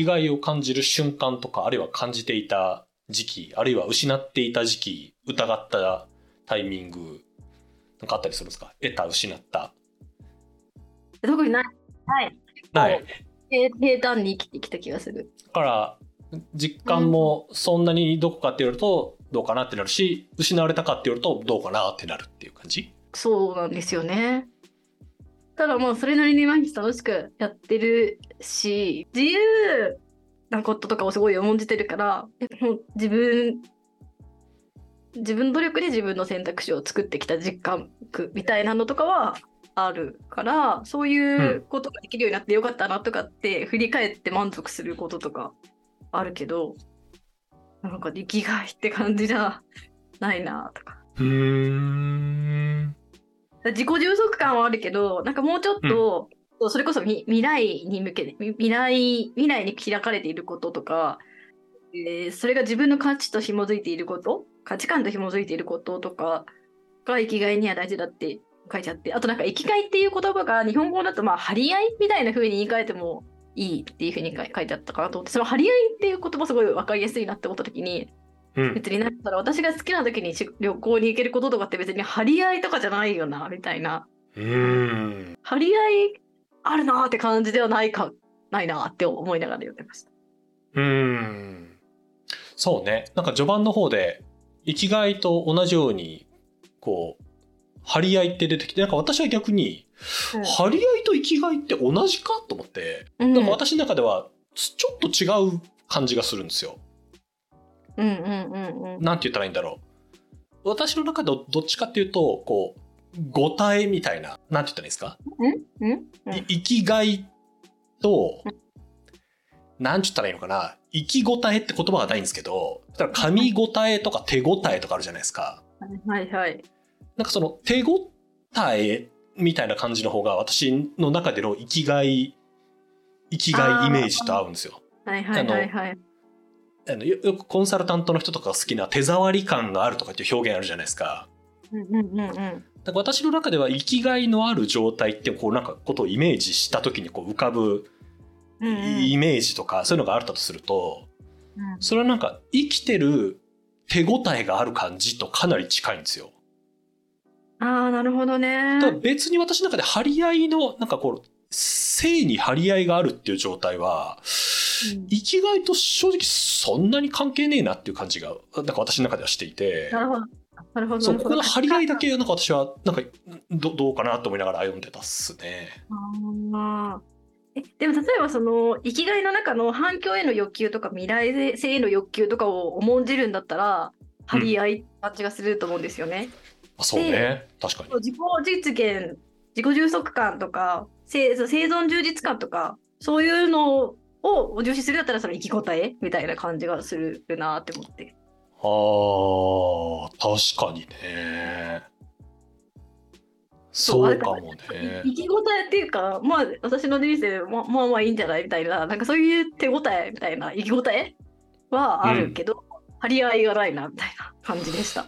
きがいを感じる瞬間とか、あるいは感じていた時期、あるいは失っていた時期、疑ったタイミング、なんかあったりするんですか？得た、失った。特にない。はい。ない。平坦に生きてきた気がする。だから、実感もそんなにどこかって言われるとどうかなってなるし、失われたかって言われるとどうかなってなるっていう感じ？そうなんですよね。ただもうそれなりに毎日楽しくやってるし自由なこととかをすごい重んじてるからもう自分自分努力で自分の選択肢を作ってきた実感みたいなのとかはあるからそういうことができるようになってよかったなとかって振り返って満足することとかあるけどなんか生きがいって感じじゃないなとか。うん自己充足感はあるけどなんかもうちょっと、うん、それこそ未来に向けて未来未来に開かれていることとか、えー、それが自分の価値と紐づいていること価値観と紐づいていることとかが生きがいには大事だって書いちゃってあとなんか生きがいっていう言葉が日本語だとまあ張り合いみたいな風に言い換えてもいいっていう風に書いてあったかなと思ってその張り合いっていう言葉すごい分かりやすいなって思った時にうん、別になんだろう私が好きな時に旅行に行けることとかって別に張り合いとかじゃないよなみたいな。うん。張り合いあるなって感じではないかないなって思いながら読んでましたうんそうねなんか序盤の方で生きがいと同じようにこう張り合いって出てきてなんか私は逆に、うん、張り合いと生きがいって同じかと思って、うん、なんか私の中ではちょっと違う感じがするんですよ。うんうんうんうん。なんて言ったらいいんだろう。私の中でどっちかっていうと、こう、ご体みたいな、なんて言ったらいいですか？ん？生きがいと、なんて言ったらいいのかな？生きごたえって言葉がないんですけど、だからえとか手ごたえとかあるじゃないですか。はいはい。なんかその手ごたえみたいな感じの方が私の中での生きがい、生きがいイメージと合うんですよ。はいはいはいはい。あのよくコンサルタントの人とかが好きな手触り感があるとかっていう表現あるじゃないですか。うんうんうんうん、だから私の中では生きがいのある状態ってこうなんかことをイメージした時にこう浮かぶイメージとかそういうのがあったとすると、うん、それはなんか生きてる手応えがある感じとかなり近いんですよ。ああなるほどね。だ別に私の中で張り合いのなんかこう性に張り合いがあるっていう状態は、生きがいと正直そんなに関係ねえなっていう感じが、なんか私の中ではしていて。なるほど。なるほど。そう、ここの張り合いだけ、なんか私は、なんか、どどうかなと思いながら読んでたっすね。あえでも例えばその生きがいの中の反響への欲求とか未来性への欲求とかを重んじるんだったら張り合い感じがすると思うんですよね。うん、そうね確かに。自己実現自己充足感とか生生存充実感とかそういうのを重視するだったらその生き応えみたいな感じがするなって思って。あ確かにね。そうかもね。生き応えっていうか、まあ私の人生ままあまあいいんじゃない？みたいな、なんかそういう手応えみたいな生き応えはあるけど、うん、張り合いがないなみたいな感じでした。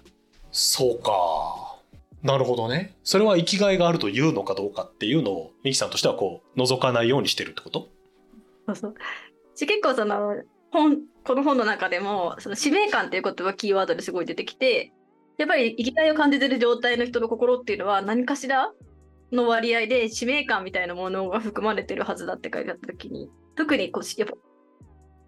そうか。なるほどね。それは生きがいがあるというのかどうかっていうのを、ミキさんとしてはこう、覗かないようにしてるってこと？そうそう。結構その、本、この本の中でも、その使命感っていう言葉キーワードですごい出てきて、やっぱり生きがいを感じてる状態の人の心っていうのは何かしらの割合で使命感みたいなものが含まれてるはずだって書いてあった時に、特にこう、やっぱ、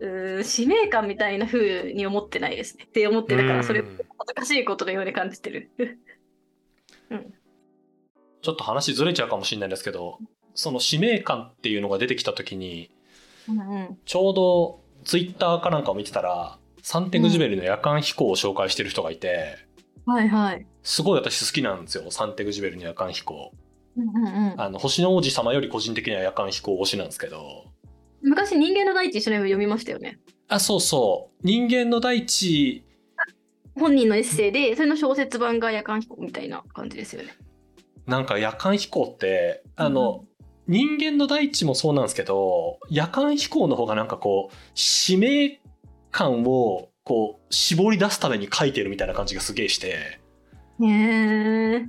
う使命感みたいな風に思ってないですね。って思ってるから、それ恥ずかしいことのように感じてる。うん、ちょっと話ずれちゃうかもしれないんですけど、その使命感っていうのが出てきた時に、うんうん、ちょうどツイッターかなんかを見てたらサンテグジュベルの夜間飛行を紹介してる人がいて、うん、はいはい。すごい私好きなんですよサンテグジュベルの夜間飛行、うんうんうん、あの星の王子様より個人的には夜間飛行推しなんですけど。昔人間の大地一緒に読みましたよね。あそうそう。人間の大地本人のエッセイでそれの小説版が夜間飛行みたいな感じですよね。なんか夜間飛行ってあの、うん人間の大地もそうなんですけど、夜間飛行の方がなんかこう、使命感をこう、絞り出すために書いてるみたいな感じがすげえして。へー。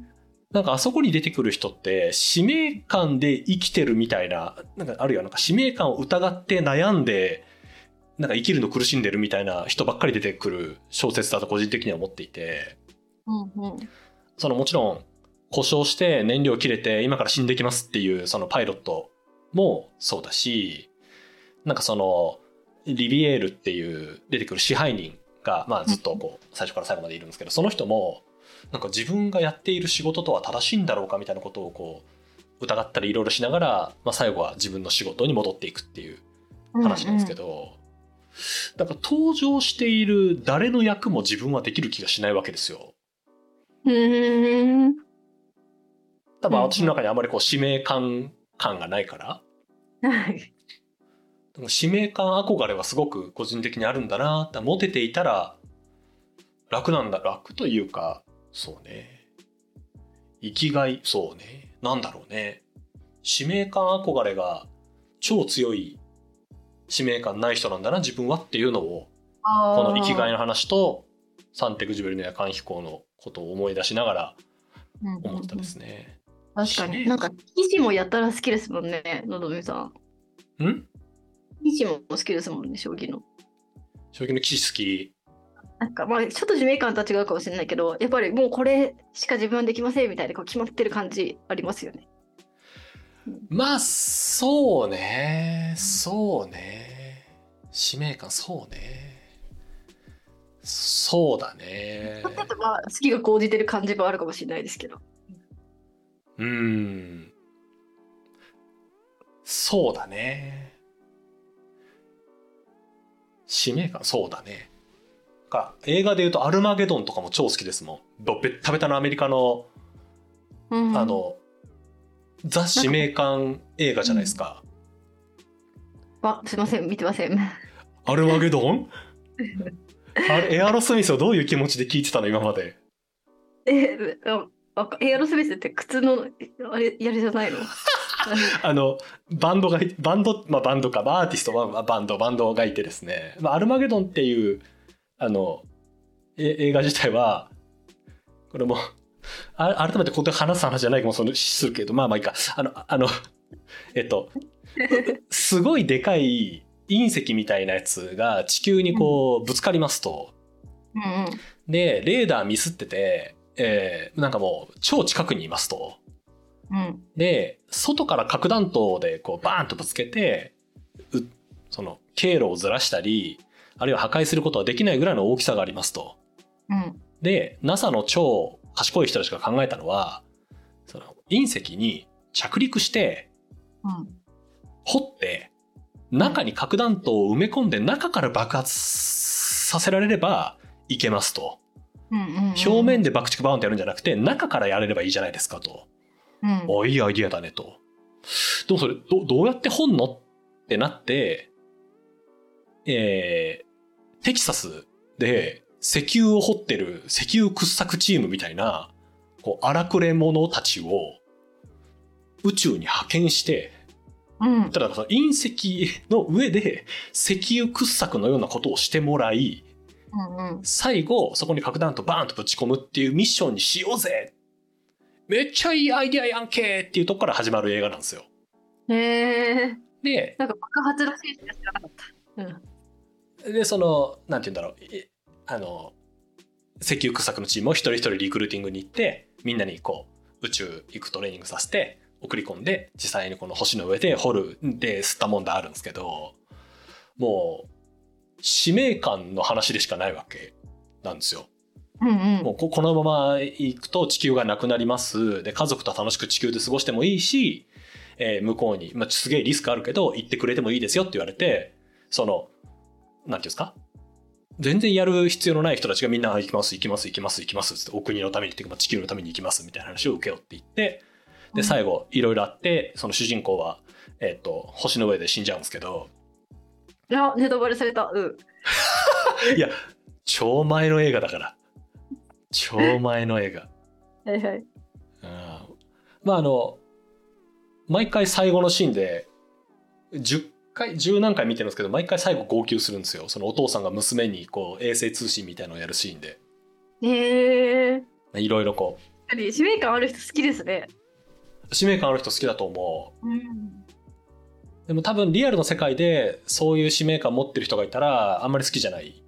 なんかあそこに出てくる人って使命感で生きてるみたいな、なんかあるいはなんか使命感を疑って悩んでなんか生きるの苦しんでるみたいな人ばっかり出てくる小説だと個人的には思っていてうんうんそのもちろん故障して燃料切れて今から死んでいきますっていうそのパイロットもそうだしなんかそのリビエールっていう出てくる支配人が、まあ、ずっとこう最初から最後までいるんですけどその人もなんか自分がやっている仕事とは正しいんだろうかみたいなことをこう疑ったりいろいろしながら、まあ、最後は自分の仕事に戻っていくっていう話なんですけど、だから登場している誰の役も自分はできる気がしないわけですよ。多分私の中にあまりこう使命感感がないから。はい。でも使命感憧れはすごく個人的にあるんだなって持てていたら楽なんだ楽というかそうね。生きがいそうね。なんだろうね。使命感憧れが超強い使命感ない人なんだな自分はっていうのをこの生きがいの話とサンテグジュベルの夜間飛行のことを思い出しながら思ったですね。確かに。なんか騎士もやったら好きですもんねのどみさん。ん？騎士も好きですもんね将棋の。将棋の棋士好き。なんかまあちょっと使命感とは違うかもしれないけどやっぱりもうこれしか自分はできませんみたいなこう決まってる感じありますよね。まあそうね。そうね。使命感そうね。そうだね。ちょっとまあ好きが高じてる感じもあるかもしれないですけどうん。そうだね。使命感そうだね。か映画で言うと「アルマゲドン」とかも超好きですもん。どったべたのアメリカのうん。あのザ・使命感映画じゃないですか。あすいません見てません。アルマゲドン？あれエアロスミスはどういう気持ちで聞いてたの今まで？えエアロスミスって靴のあれやりじゃないの？あのバンドがいバンドまあバンドか、まあアーティスト。はまあバンドバンドがいてですね、まあ、アルマゲドンっていうあのえ映画自体はこれもあ改めてここで話す話じゃないかもそのするけど。まあまあいいか。あのあのえっとすごいでかい隕石みたいなやつが地球にこうぶつかりますと、うんうん。でレーダーミスってて、えーなんかもう超近くにいますと。うんで外から核弾頭でこうバーンとぶつけてうその経路をずらしたりあるいは破壊することはできないぐらいの大きさがありますと。うんで NASA の超賢い人たちが考えたのはその隕石に着陸してうん掘って中に核弾頭を埋め込んで中から爆発させられればいけますと。表面で爆竹バーンってやるんじゃなくて中からやれればいいじゃないですかと。うんおいいアイディアだねと。でもそれどどうやって掘んのってなって、えーテキサスで石油を掘ってる石油掘削チームみたいなこう荒くれ者たちを宇宙に派遣してうんただその隕石の上で石油掘削のようなことをしてもらいうんうん。最後そこに核弾頭バーンとぶち込むっていうミッションにしようぜ。めっちゃいいアイディアやんけっていうとこから始まる映画なんですよ。へえでなんか爆発らしいしか知らなかった。うん。でそのなんて言うんだろう。いあの石油掘削のチームを一人一人リクルーティングに行ってみんなにこう宇宙行くトレーニングさせて送り込んで実際にこの星の上で掘るで吸ったもんだあるんですけどもう使命感の話でしかないわけなんですよ。うんうん。もうここのまま行くと地球がなくなります。で家族と楽しく地球で過ごしてもいいし、えー向こうに、まあ、すげえリスクあるけど行ってくれてもいいですよって言われてそのなんていうんですか？全然やる必要のない人たちがみんな行きます行きます行きます行きますってお国のためにっていうかまあ地球のために行きますみたいな話を受けようって言ってで最後いろいろあってその主人公は、えっと星の上で死んじゃうんですけどあネタバレされた。うん。いや超前の映画だから。超前の映画。はいはい。うん。まああの毎回最後のシーンで10回10何回見てるんですけど毎回最後号泣するんですよ。そのお父さんが娘にこう衛星通信みたいのをやるシーンで。へえいろいろこ使命感ある人好きですね。う使命感ある人好きだと思う。ん。うでも多分リアルの世界でそういう使命感持ってる人がいたらあんまり好きじゃない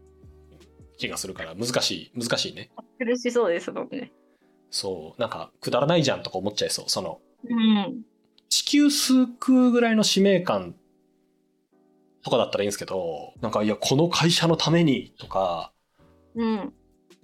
気がするから難しい難しいね苦しそうですもんね。そうなんかくだらないじゃんとか思っちゃいそうそのうん。地球救うぐらいの使命感とかだったらいいんですけどなんかいやこの会社のためにとかうん。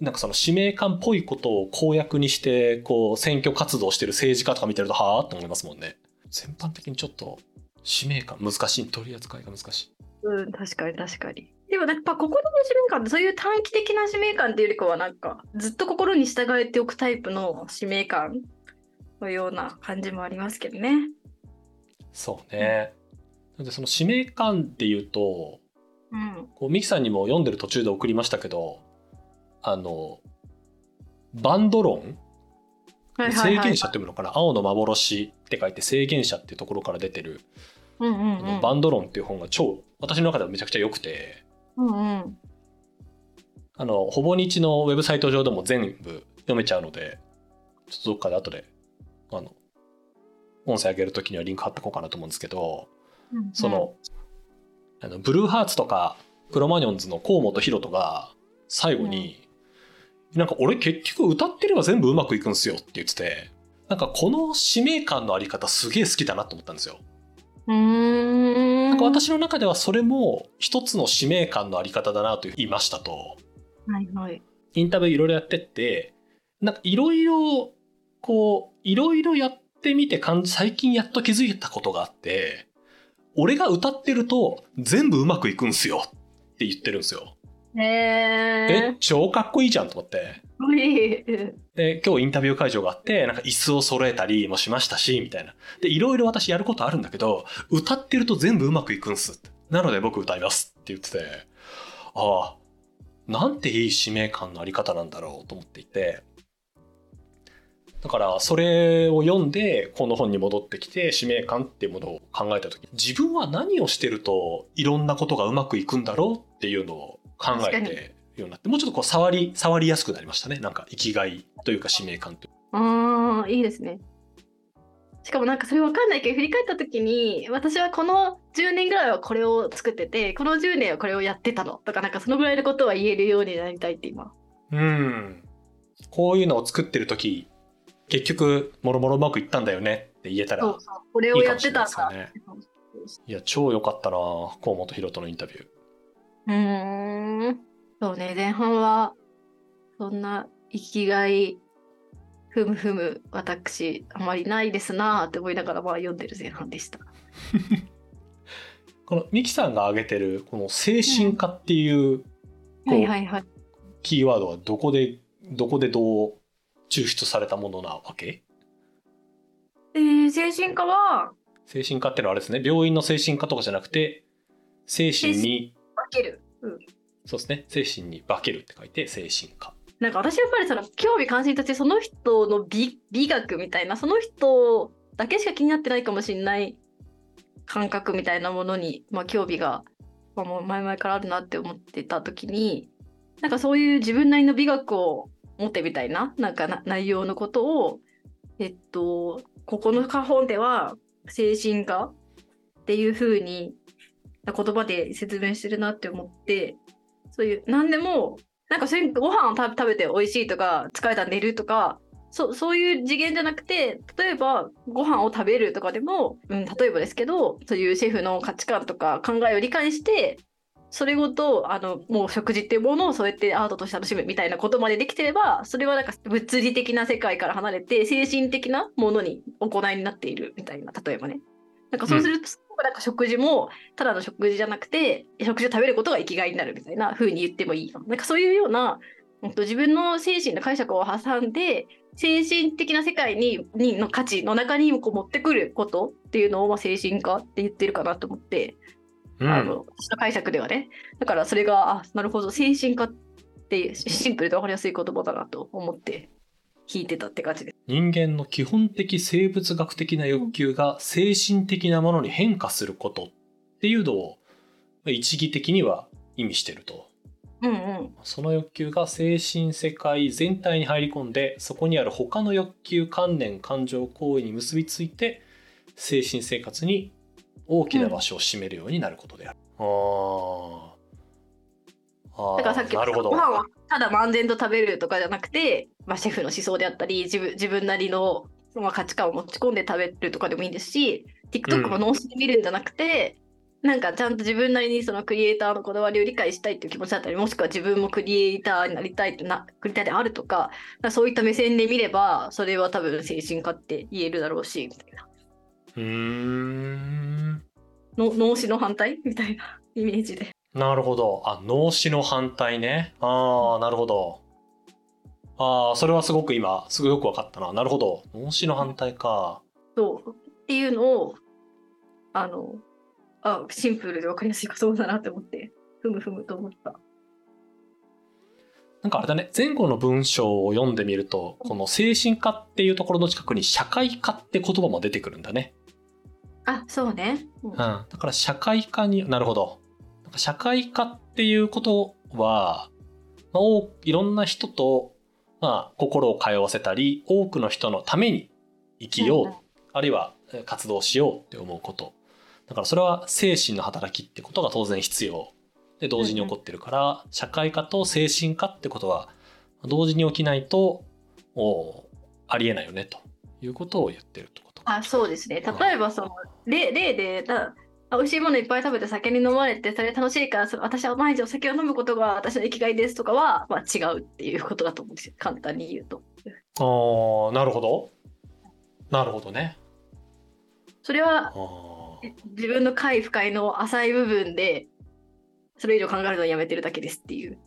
なんかその使命感っぽいことを公約にしてこう選挙活動してる政治家とか見てるとはあって思いますもんね全般的にちょっと使命感難しい取り扱いが難しいうん、確かに確かに。でもなんか心の使命感ってそういう短期的な使命感っていうよりかはなんかずっと心に従えておくタイプの使命感のような感じもありますけどね。そうね。なのでその使命感っていうとうん。こうミキさんにも読んでる途中で送りましたけどあのバンド論制限者っていうのかな？青の幻って書いて制限者っていうところから出てる、うんうんうん。バンド論っていう本が超私の中ではめちゃくちゃ良くてうんうん。あのほぼ日のウェブサイト上でも全部読めちゃうのでちょっとどっかで後であの音声上げるときにはリンク貼っておこうかなと思うんですけどその,、あのブルーハーツとかクロマニョンズの河本大翔が最後に、なんか俺結局歌ってれば全部うまくいくんすよって言っててなんかこの使命感のあり方すげえ好きだなと思ったんですよ。なんか私の中ではそれも一つの使命感のあり方だなと言いましたとはいはい。インタビューいろいろやってってなんかいろいろこういろいろやってみて最近やっと気づいたことがあって俺が歌ってると全部うまくいくんすよって言ってるんですよ。へええ。超かっこいいじゃんと思って。かっこいい。で今日インタビュー会場があってなんか椅子を揃えたりもしましたしみたいな。でいろいろ私やることあるんだけど歌ってると全部うまくいくんすなので僕歌いますって言っててああなんていい使命感のあり方なんだろうと思っていてだからそれを読んでこの本に戻ってきて使命感っていうものを考えた時自分は何をしてるといろんなことがうまくいくんだろうっていうのを考えてるようになってもうちょっとこう触り触りやすくなりましたねなんか生きがいというか使命感というああ、いいですね。しかもなんかそれわかんないけど振り返った時に私はこの10年ぐらいはこれを作っててこの10年はこれをやってたのとかなんかそのぐらいのことは言えるようになりたいって今。うんこういうのを作ってる時結局もろもろうまくいったんだよねって言えたらそうそうこれいをやってたんだ。ですよねいや超良かったな河本大翔のインタビューうーん。そうね前半はそんな生きがいふむふむ私あまりないですなーって思いながらまあ読んでる前半でした。このミキさんが挙げてるこの精神科っていうはいはいはい。キーワードはどこでどこでどう抽出されたものなわけ？えー、精神科は精神科ってのはあれですね病院の精神科とかじゃなくて精神に分ける。うんそうですね。精神に化けるって書いて精神科。なんか私やっぱりその興味関心としてその人の美美学みたいなその人だけしか気になってないかもしれない感覚みたいなものに、まあ、興味が、まあ、もう前々からあるなって思ってた時になんかそういう自分なりの美学を持ってみたいななんかな内容のことをえっとここの本では精神科っていう風に言葉で説明してるなって思ってそういう何でもなんかご飯を食べて美味しいとか疲れたら寝るとかそそういう次元じゃなくて例えばご飯を食べるとかでも、うん、例えばですけどそういうシェフの価値観とか考えを理解してそれごとあのもう食事っていうものをそうやってアートとして楽しむみたいなことまでできてればそれはなんか物理的な世界から離れて精神的なものに行いになっているみたいな例えばね。なんかそうすると、なんか食事もただの食事じゃなくて食事を食べることが生きがいになるみたいな風に言ってもいい。のなんかそういうような、うんと、自分の精神の解釈を挟んで精神的な世界ににの価値の中にこう持ってくることっていうのを、まあ、精神科って言ってるかなと思って、うん。あの私の解釈ではね。だからそれがあなるほど。精神科ってシンプルで分かりやすい言葉だなと思って聞いてたって感じです。人間の基本的生物学的な欲求が精神的なものに変化することっていうのをまあ一義的には意味してるとうんうんその欲求が精神世界全体に入り込んでそこにある他の欲求観念感情行為に結びついて精神生活に大きな場所を占めるようになることである。ああ。だからさっきなるほどご。飯はただ漫然と食べるとかじゃなくて、まあ、シェフの思想であったり自分自分なりの、まあ、価値観を持ち込んで食べるとかでもいいんですし TikTok も脳死で見るんじゃなくて、なんかちゃんと自分なりにそのクリエイターのこだわりを理解したいっていう気持ちだったりもしくは自分もクリエイターになりたいってなクリエイターであるとかそういった目線で見ればそれは多分精神科って言えるだろうしみたいなうーん。の脳死の反対？みたいなイメージで。なるほど。あ、脳死の反対ね。ああ、なるほど。ああ、それはすごく今、すごいよくわかったな。なるほど。脳死の反対か。そうっていうのをあのあシンプルで分かりやすい言葉だなって思ってふむふむと思った。なんかあれだね、前後の文章を読んでみると、この精神科っていうところの近くに社会科って言葉も出てくるんだね。あそうね。うんうん。だから社会科に、なるほど。社会科っていうことは、まあ、多いろんな人と、まあ、心を通わせたり、多くの人のために生きよう、あるいはえー活動しようって思うこと。だからそれは精神の働きってことが当然必要。で、同時に起こってるから、社会科と精神科ってことは、同時に起きないと、おありえないよね、ということを言ってるってことか。あそうですね。例えばその例例で美味しいものいっぱい食べて酒に飲まれてそれ楽しいからその私は毎日お酒を飲むことが私の生きがいですとかは、まあ、違うっていうことだと思うんですよ簡単に言うと。ああ、なるほど。なるほどね。それは自分の快不快の浅い部分でそれ以上考えるのをやめてるだけですっていう。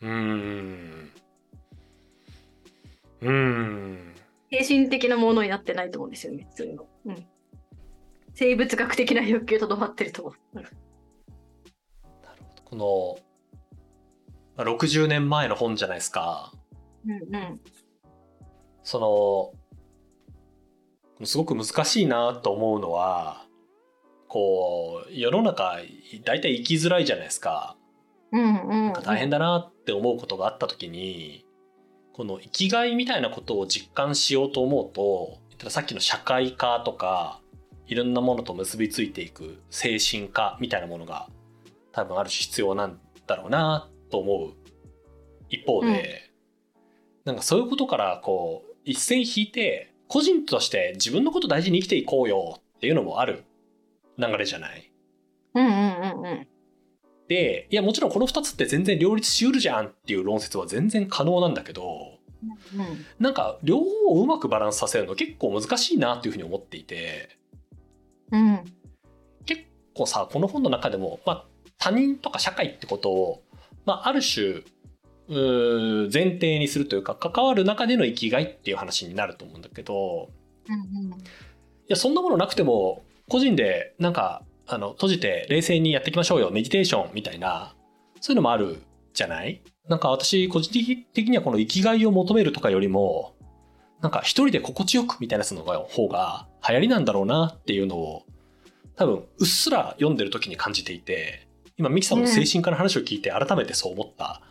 うーん。うーん。精神的なものになってないと思うんですよねそういうの。うん、生物学的な欲求とどまってると思う。うんこの、まあ60年前の本じゃないですか。うんうんその、すごく難しいなと思うのは、こう、世の中、大体生きづらいじゃないですか。うんうんなんか大変だなって思うことがあった時に、この生きがいみたいなことを実感しようと思うと、さっきの社会科とか、いろんなものと結びついていく精神科みたいなものが多分ある種必要なんだろうなと思う一方で、なんかそういうことからこう一線引いて個人として自分のこと大事に生きていこうよっていうのもある流れじゃない？うんうんうんうん。で、いやもちろんこの2つって全然両立しうるじゃんっていう論説は全然可能なんだけど、うん。なんか両方をうまくバランスさせるの結構難しいなっていうふうに思っていて、うん。結構さ、この本の中でも、まあ他人とか社会ってことを、まあある種、前提にするというか関わる中での生きがいっていう話になると思うんだけど、うんいやそんなものなくても個人でなんかあの閉じて冷静にやっていきましょうよメディテーションみたいなそういうのもあるじゃない？なんか私個人的にはこの生きがいを求めるとかよりもなんか一人で心地よくみたいなやつの方が流行りなんだろうなっていうのを多分うっすら読んでる時に感じていて今ミキさんの精神科の話を聞いて改めてそう思った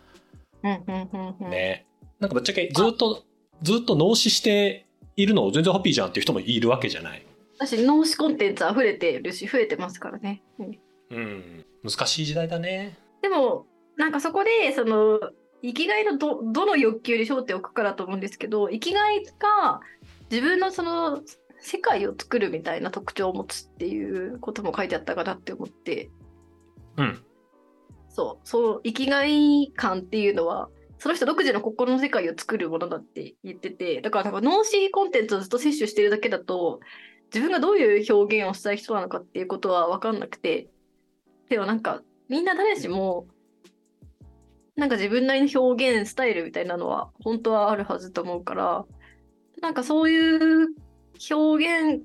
うんね。なんかぶっちゃけずっとずっと脳死しているの全然ハッピーじゃんっていう人もいるわけじゃない。私脳死コンテンツ溢れてるし増えてますからね、うんうん、難しい時代だね。でもなんかそこでその生きがいのどどの欲求に焦点を置くかだと思うんですけど生きがいが自分のその世界を作るみたいな特徴を持つっていうことも書いてあったかなって思って。うん。そう。そう生きがい感っていうのはその人独自の心の世界を作るものだって言っててだからなんか脳死コンテンツをずっと摂取してるだけだと自分がどういう表現をしたい人なのかっていうことは分かんなくて。でもなんかみんな誰しもなんか自分なりの表現スタイルみたいなのは本当はあるはずと思うからなんかそういう表現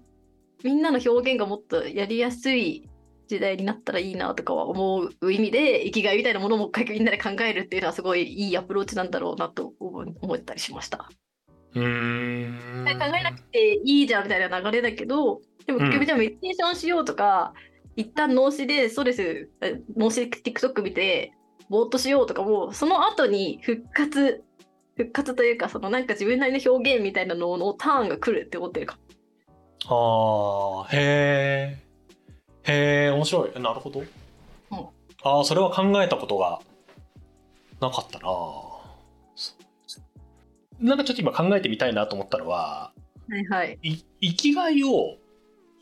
みんなの表現がもっとやりやすい時代になったらいいなとかは思う意味で生きがいみたいなものをもう一回みんなで考えるっていうのはすごいいいアプローチなんだろうなと思思ったりしました。うーん。考えなくていいじゃんみたいな流れだけどでも結うん局じゃあメディテーションしようとか、一旦脳死でストレスえ脳死で TikTok 見てぼーっとしようとかもその後に復活復活というかそのなんか自分なりの表現みたいなののターンが来るって思ってるか。ああ、へえ。へえ面白い。なるほど、うん。ああそれは考えたことがなかったな。なんかちょっと今考えてみたいなと思ったのははいはい。い生きがいを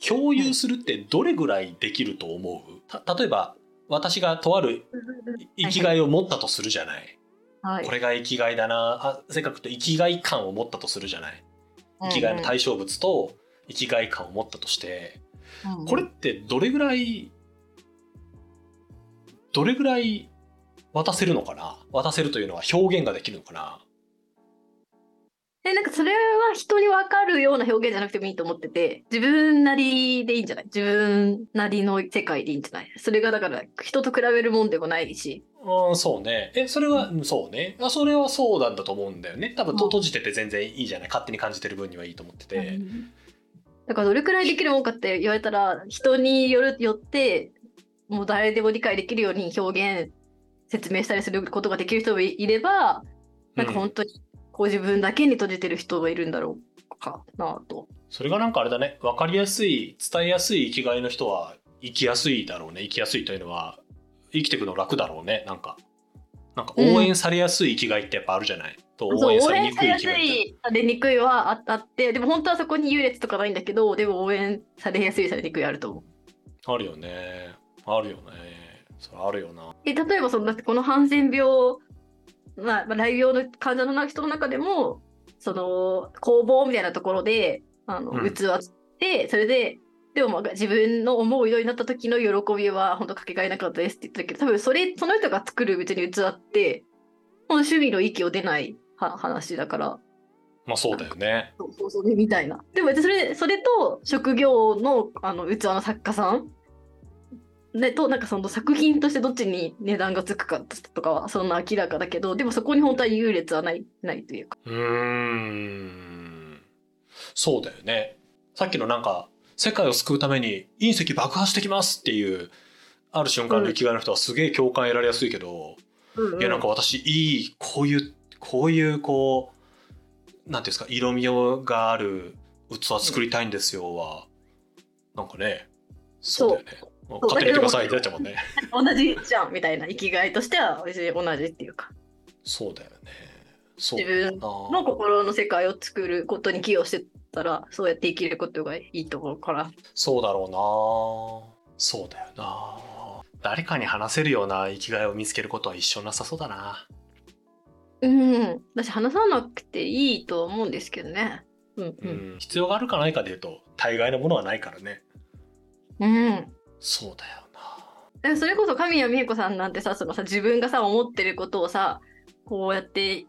共有するってどれぐらいできると思う？た例えば私がとある生きがいを持ったとするじゃない、はい。こ。れが生きがいだな。あせっかくと生きがい感を持ったとするじゃない。生きがいの対象物と生きがい感を持ったとして。これってどれぐらいどれぐらい渡せるのかな？渡せるというのは表現ができるのかな？え、なんかそれは人に分かるような表現じゃなくてもいいと思ってて、自分なりでいいんじゃない？自分なりの世界でいいんじゃない？それがだから人と比べるもんでもないし。うんそうね。えそれはうん。そうね。あそれはそうなんだと思うんだよね。多分閉じてて全然いいじゃない？勝手に感じてる分にはいいと思ってて、だからどれくらいできるもんかって言われたら、人によるよって、もう誰でも理解できるように表現、説明したりすることができる人もいいれば、なんか本当にこう自分だけに閉じてる人がいるんだろうかなと。それがなんかあれだね。分かりやすい伝えやすい生きがいの人は生きやすいだろうね。生きやすいというのは生きていくの楽だろうね。なんかなんか応援されやすい生きがいってやっぱあるじゃない、う応援され応援されにくい生きがいされにくいはああって、でも本当はそこに優劣とかないんだけど、でも応援されやすい、されにくいあると思う。あるよね。あるよね。それあるよな。え例えばそのだってこのハンセン病、まあ、まあ雷病の患者の人の中でもその工房みたいなところであの、うん。器ってそれででもまあ自分の思うようになった時の喜びは本当かけがえなかったですって言ってたけど多分それその人が作る別に器ってもう趣味の域を出ないは話だから。まあそうだよね。そうそうそうねみたいな。でもそれそれと職業のあの器の作家さんでとなんかその作品としてどっちに値段がつくかとかはそんな明らかだけどでもそこに本当は優劣はないないというか。うーん。そうだよね。さっきのなんか世界を救うために隕石爆破してきますっていうある瞬間の生きがいの人はすげえ共感得られやすいけど、いやなんか私いいこういうこういうこうなんていうんですか色味がある器作りたいんですよは、なんかねそうだよね勝手に言ってくださいってなっちゃうもんね。同じじゃんみたいな生きがいとしては別に同じっていうか。そうだよね。そう。自分の心の世界を作ることに寄与してたらそうやって生きることがいいと思うから。そうだろうな。そうだよな。誰かに話せるような生きがいを見つけることは一生なさそうだな。うん。私話さなくていいと思うんですけどね。うんううん。ん必要があるかないかでいうと大概のものはないからね。うんそうだよな。だそれこそ神谷美恵子さんなんてさそのさ自分がさ思ってることをさこうやって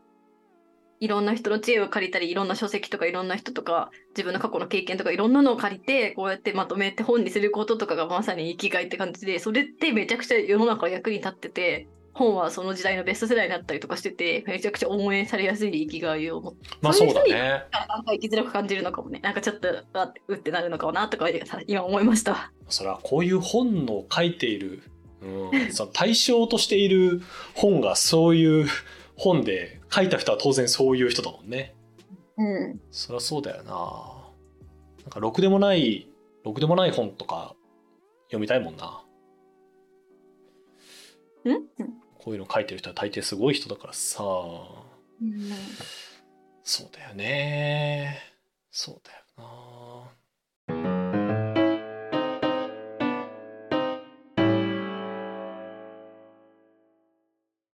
いろんな人の知恵を借りたりいろんな書籍とかいろんな人とか自分の過去の経験とかいろんなのを借りてこうやってまとめて本にすることとかがまさに生きがいって感じでそれってめちゃくちゃ世の中役に立ってて本はその時代のベスト世代になったりとかしててめちゃくちゃ応援されやすい生きがいを持って。まあそうだね。なんか生きづらく感じるのかもね。なんかちょっとあうってなるのかもなとか今思いました。それはこういう本の書いている、うん、その対象としている本がそういう本で書いた人は当然そういう人だもんね。うん。そりゃそうだよな。なんかろくでもないろくでもない本とか読みたいもんな。うん？こういうの書いてる人は大抵すごい人だからさ。うん。そうだよね。そうだよ